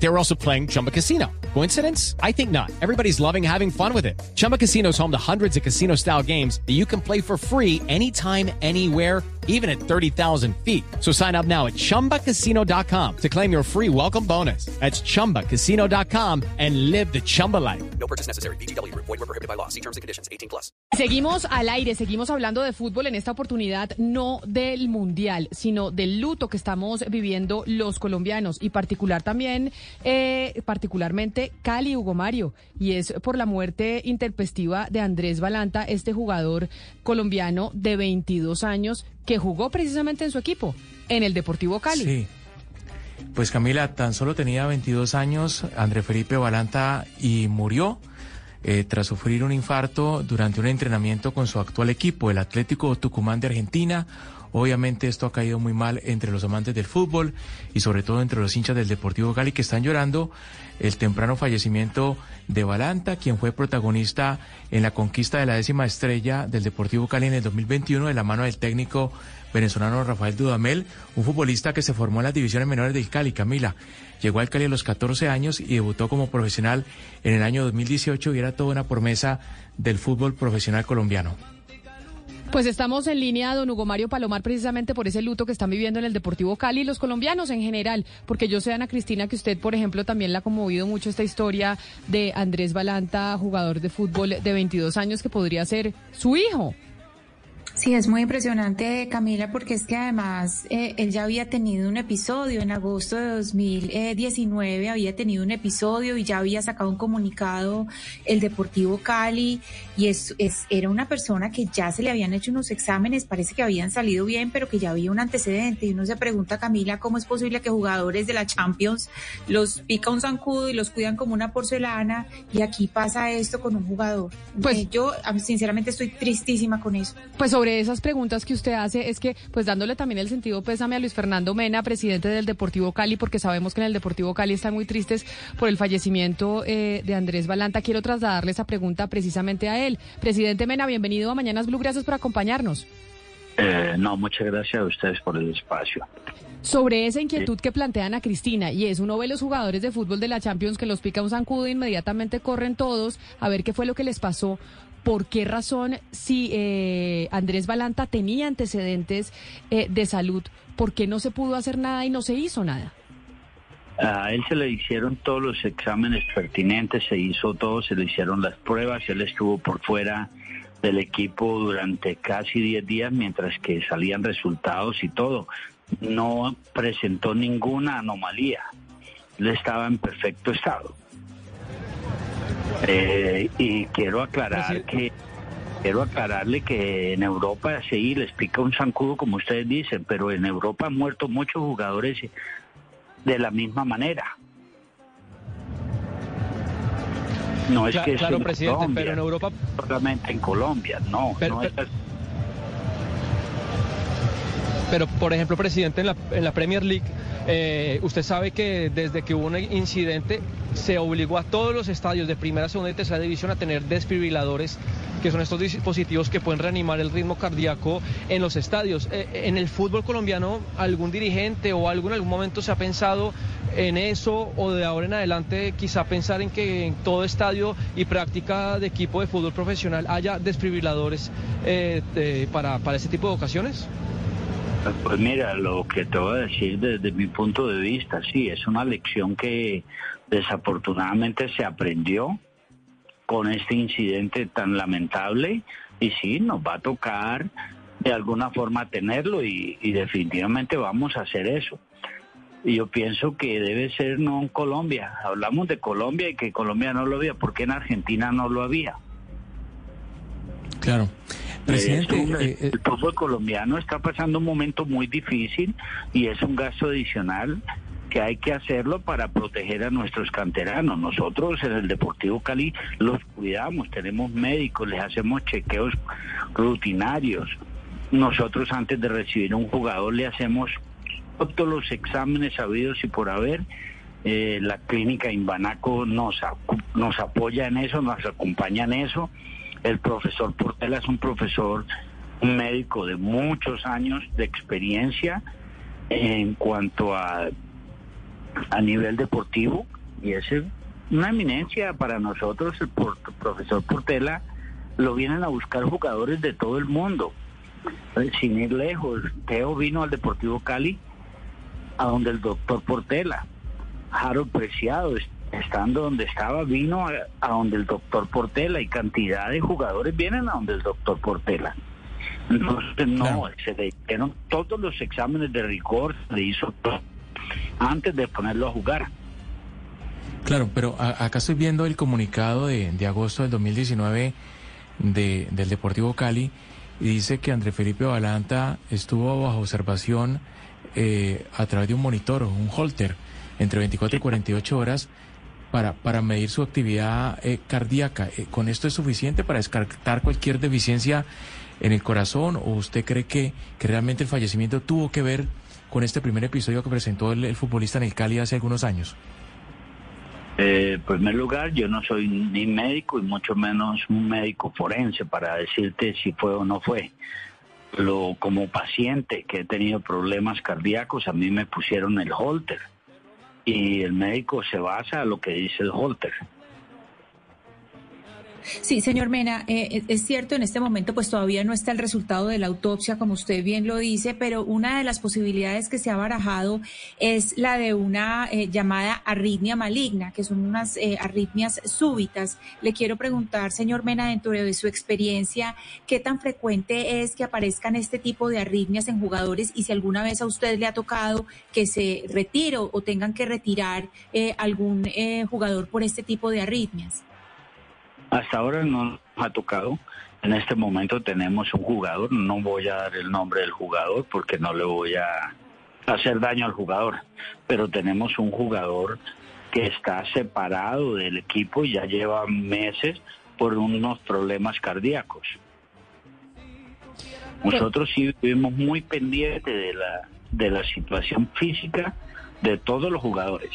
They were also playing Chumba Casino. Coincidence? I think not. Everybody's loving having fun with it. Chumba Casino is home to hundreds of casino style games that you can play for free anytime, anywhere, even at 30,000 feet. So sign up now at chumbacasino.com to claim your free welcome bonus. That's chumbacasino.com and live the Chumba life. No purchase necessary. BGW. Void were prohibited by law. See terms and conditions. 18 plus. Seguimos al aire, seguimos hablando de fútbol en esta oportunidad, no del mundial, sino del luto que estamos viviendo los colombianos y particular también, eh, particularmente Cali Hugo Mario, y es por la muerte intempestiva de Andrés Balanta, este jugador colombiano de 22 años que jugó precisamente en su equipo, en el Deportivo Cali. Sí. Pues Camila, tan solo tenía 22 años, André Felipe Balanta, y murió eh, tras sufrir un infarto durante un entrenamiento con su actual equipo, el Atlético Tucumán de Argentina. Obviamente esto ha caído muy mal entre los amantes del fútbol y sobre todo entre los hinchas del Deportivo Cali que están llorando el temprano fallecimiento de Balanta, quien fue protagonista en la conquista de la décima estrella del Deportivo Cali en el 2021 de la mano del técnico venezolano Rafael Dudamel, un futbolista que se formó en las divisiones menores del Cali, Camila. Llegó al Cali a los 14 años y debutó como profesional en el año 2018 y era toda una promesa del fútbol profesional colombiano. Pues estamos en línea, don Hugo Mario Palomar, precisamente por ese luto que están viviendo en el Deportivo Cali y los colombianos en general, porque yo sé, Ana Cristina, que usted, por ejemplo, también la ha conmovido mucho esta historia de Andrés Balanta, jugador de fútbol de 22 años, que podría ser su hijo. Sí, es muy impresionante, Camila, porque es que además eh, él ya había tenido un episodio en agosto de 2019, había tenido un episodio y ya había sacado un comunicado el Deportivo Cali y es, es, era una persona que ya se le habían hecho unos exámenes, parece que habían salido bien, pero que ya había un antecedente y uno se pregunta, Camila, ¿cómo es posible que jugadores de la Champions los pica un zancudo y los cuidan como una porcelana y aquí pasa esto con un jugador? Pues eh, yo sinceramente estoy tristísima con eso. Pues sobre esas preguntas que usted hace es que, pues dándole también el sentido pésame a Luis Fernando Mena, presidente del Deportivo Cali, porque sabemos que en el Deportivo Cali están muy tristes por el fallecimiento eh, de Andrés Balanta. Quiero trasladarle esa pregunta precisamente a él. Presidente Mena, bienvenido a Mañanas Blue, gracias por acompañarnos. Eh, no, muchas gracias a ustedes por el espacio. Sobre esa inquietud que plantean a Cristina, y es uno ve los jugadores de fútbol de la Champions que los pica un zancudo e inmediatamente corren todos a ver qué fue lo que les pasó. ¿Por qué razón, si eh, Andrés Balanta tenía antecedentes eh, de salud, por qué no se pudo hacer nada y no se hizo nada? A él se le hicieron todos los exámenes pertinentes, se hizo todo, se le hicieron las pruebas, él estuvo por fuera del equipo durante casi 10 días mientras que salían resultados y todo. No presentó ninguna anomalía, él estaba en perfecto estado. Eh, y quiero aclarar que quiero aclararle que en Europa sí les pica un zancudo como ustedes dicen, pero en Europa han muerto muchos jugadores de la misma manera. No es que claro, presidente, pero en Europa solamente en Colombia, no, pero, pero, por ejemplo, presidente, en la, en la Premier League eh, usted sabe que desde que hubo un incidente se obligó a todos los estadios de primera, segunda y tercera división a tener desfibriladores, que son estos dispositivos que pueden reanimar el ritmo cardíaco en los estadios. Eh, en el fútbol colombiano, ¿algún dirigente o algún en algún momento se ha pensado en eso o de ahora en adelante quizá pensar en que en todo estadio y práctica de equipo de fútbol profesional haya desfibriladores eh, para, para este tipo de ocasiones? Pues mira, lo que te voy a decir desde mi punto de vista, sí, es una lección que desafortunadamente se aprendió con este incidente tan lamentable y sí, nos va a tocar de alguna forma tenerlo y, definitivamente vamos a hacer eso. Y yo pienso que debe ser no en Colombia. Hablamos de Colombia y que Colombia no lo había. ¿Por qué en Argentina no lo había? Claro. Presidente, eh, eh, el fútbol colombiano está pasando un momento muy difícil y es un gasto adicional que hay que hacerlo para proteger a nuestros canteranos. Nosotros en el Deportivo Cali los cuidamos, tenemos médicos, les hacemos chequeos rutinarios. Nosotros antes de recibir a un jugador le hacemos todos los exámenes sabidos y por haber. Eh, la clínica Imbanaco nos, nos apoya en eso, nos acompaña en eso El profesor Portela es un profesor, un médico de muchos años de experiencia en cuanto a, a nivel deportivo y es una eminencia para nosotros. El profesor Portela lo vienen a buscar jugadores de todo el mundo. Eh, sin ir lejos, Teo vino al Deportivo Cali a donde el doctor Portela. Harold Preciado, estando donde estaba, vino a, donde el doctor Portela y cantidad de jugadores vienen a donde el doctor Portela. Entonces, no, se le hicieron todos los exámenes de rigor, se le hizo todo antes de ponerlo a jugar. Claro, pero acá estoy viendo el comunicado de, de agosto del 2019 de, del Deportivo Cali y dice que André Felipe Balanta estuvo bajo observación eh, a través de un monitor un holter entre 24 y 48 horas para, para medir su actividad eh, cardíaca. Eh, ¿Con esto es suficiente para descartar cualquier deficiencia en el corazón o usted cree que, que realmente el fallecimiento tuvo que ver con este primer episodio que presentó el, futbolista en el Cali hace algunos años? Eh, en primer lugar, yo no soy ni médico y mucho menos un médico forense para decirte si fue o no fue. Lo, como paciente que he tenido problemas cardíacos, a mí me pusieron el holter y el médico se basa en lo que dice el holter. Sí, señor Mena, eh, eh, es cierto, en este momento pues todavía no está el resultado de la autopsia, como usted bien lo dice, pero una de las posibilidades que se ha barajado es la de una eh, llamada arritmia maligna, que son unas arritmias súbitas. Le quiero preguntar, señor Mena, dentro de su experiencia, ¿qué tan frecuente es que aparezcan este tipo de arritmias en jugadores y si alguna vez a usted le ha tocado que se retire o tengan que retirar algún jugador por este tipo de arritmias? Hasta ahora no nos ha tocado. En este momento tenemos un jugador, no voy a dar el nombre del jugador porque no le voy a hacer daño al jugador, pero tenemos un jugador que está separado del equipo y ya lleva meses por unos problemas cardíacos. Nosotros sí vivimos muy pendientes de la, de la situación física de todos los jugadores.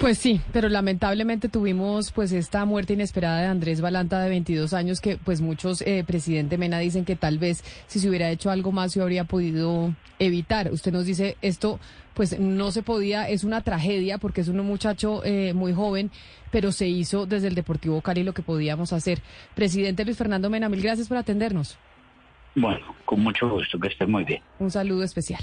Pues sí, pero lamentablemente tuvimos pues esta muerte inesperada de Andrés Balanta de 22 años que pues muchos, eh, presidente Mena, dicen que tal vez si se hubiera hecho algo más se habría podido evitar. Usted nos dice esto pues no se podía, es una tragedia porque es un muchacho eh, muy joven, pero se hizo desde el Deportivo Cali lo que podíamos hacer. Presidente Luis Fernando Mena, mil gracias por atendernos. Bueno, con mucho gusto, que esté muy bien. Un saludo especial.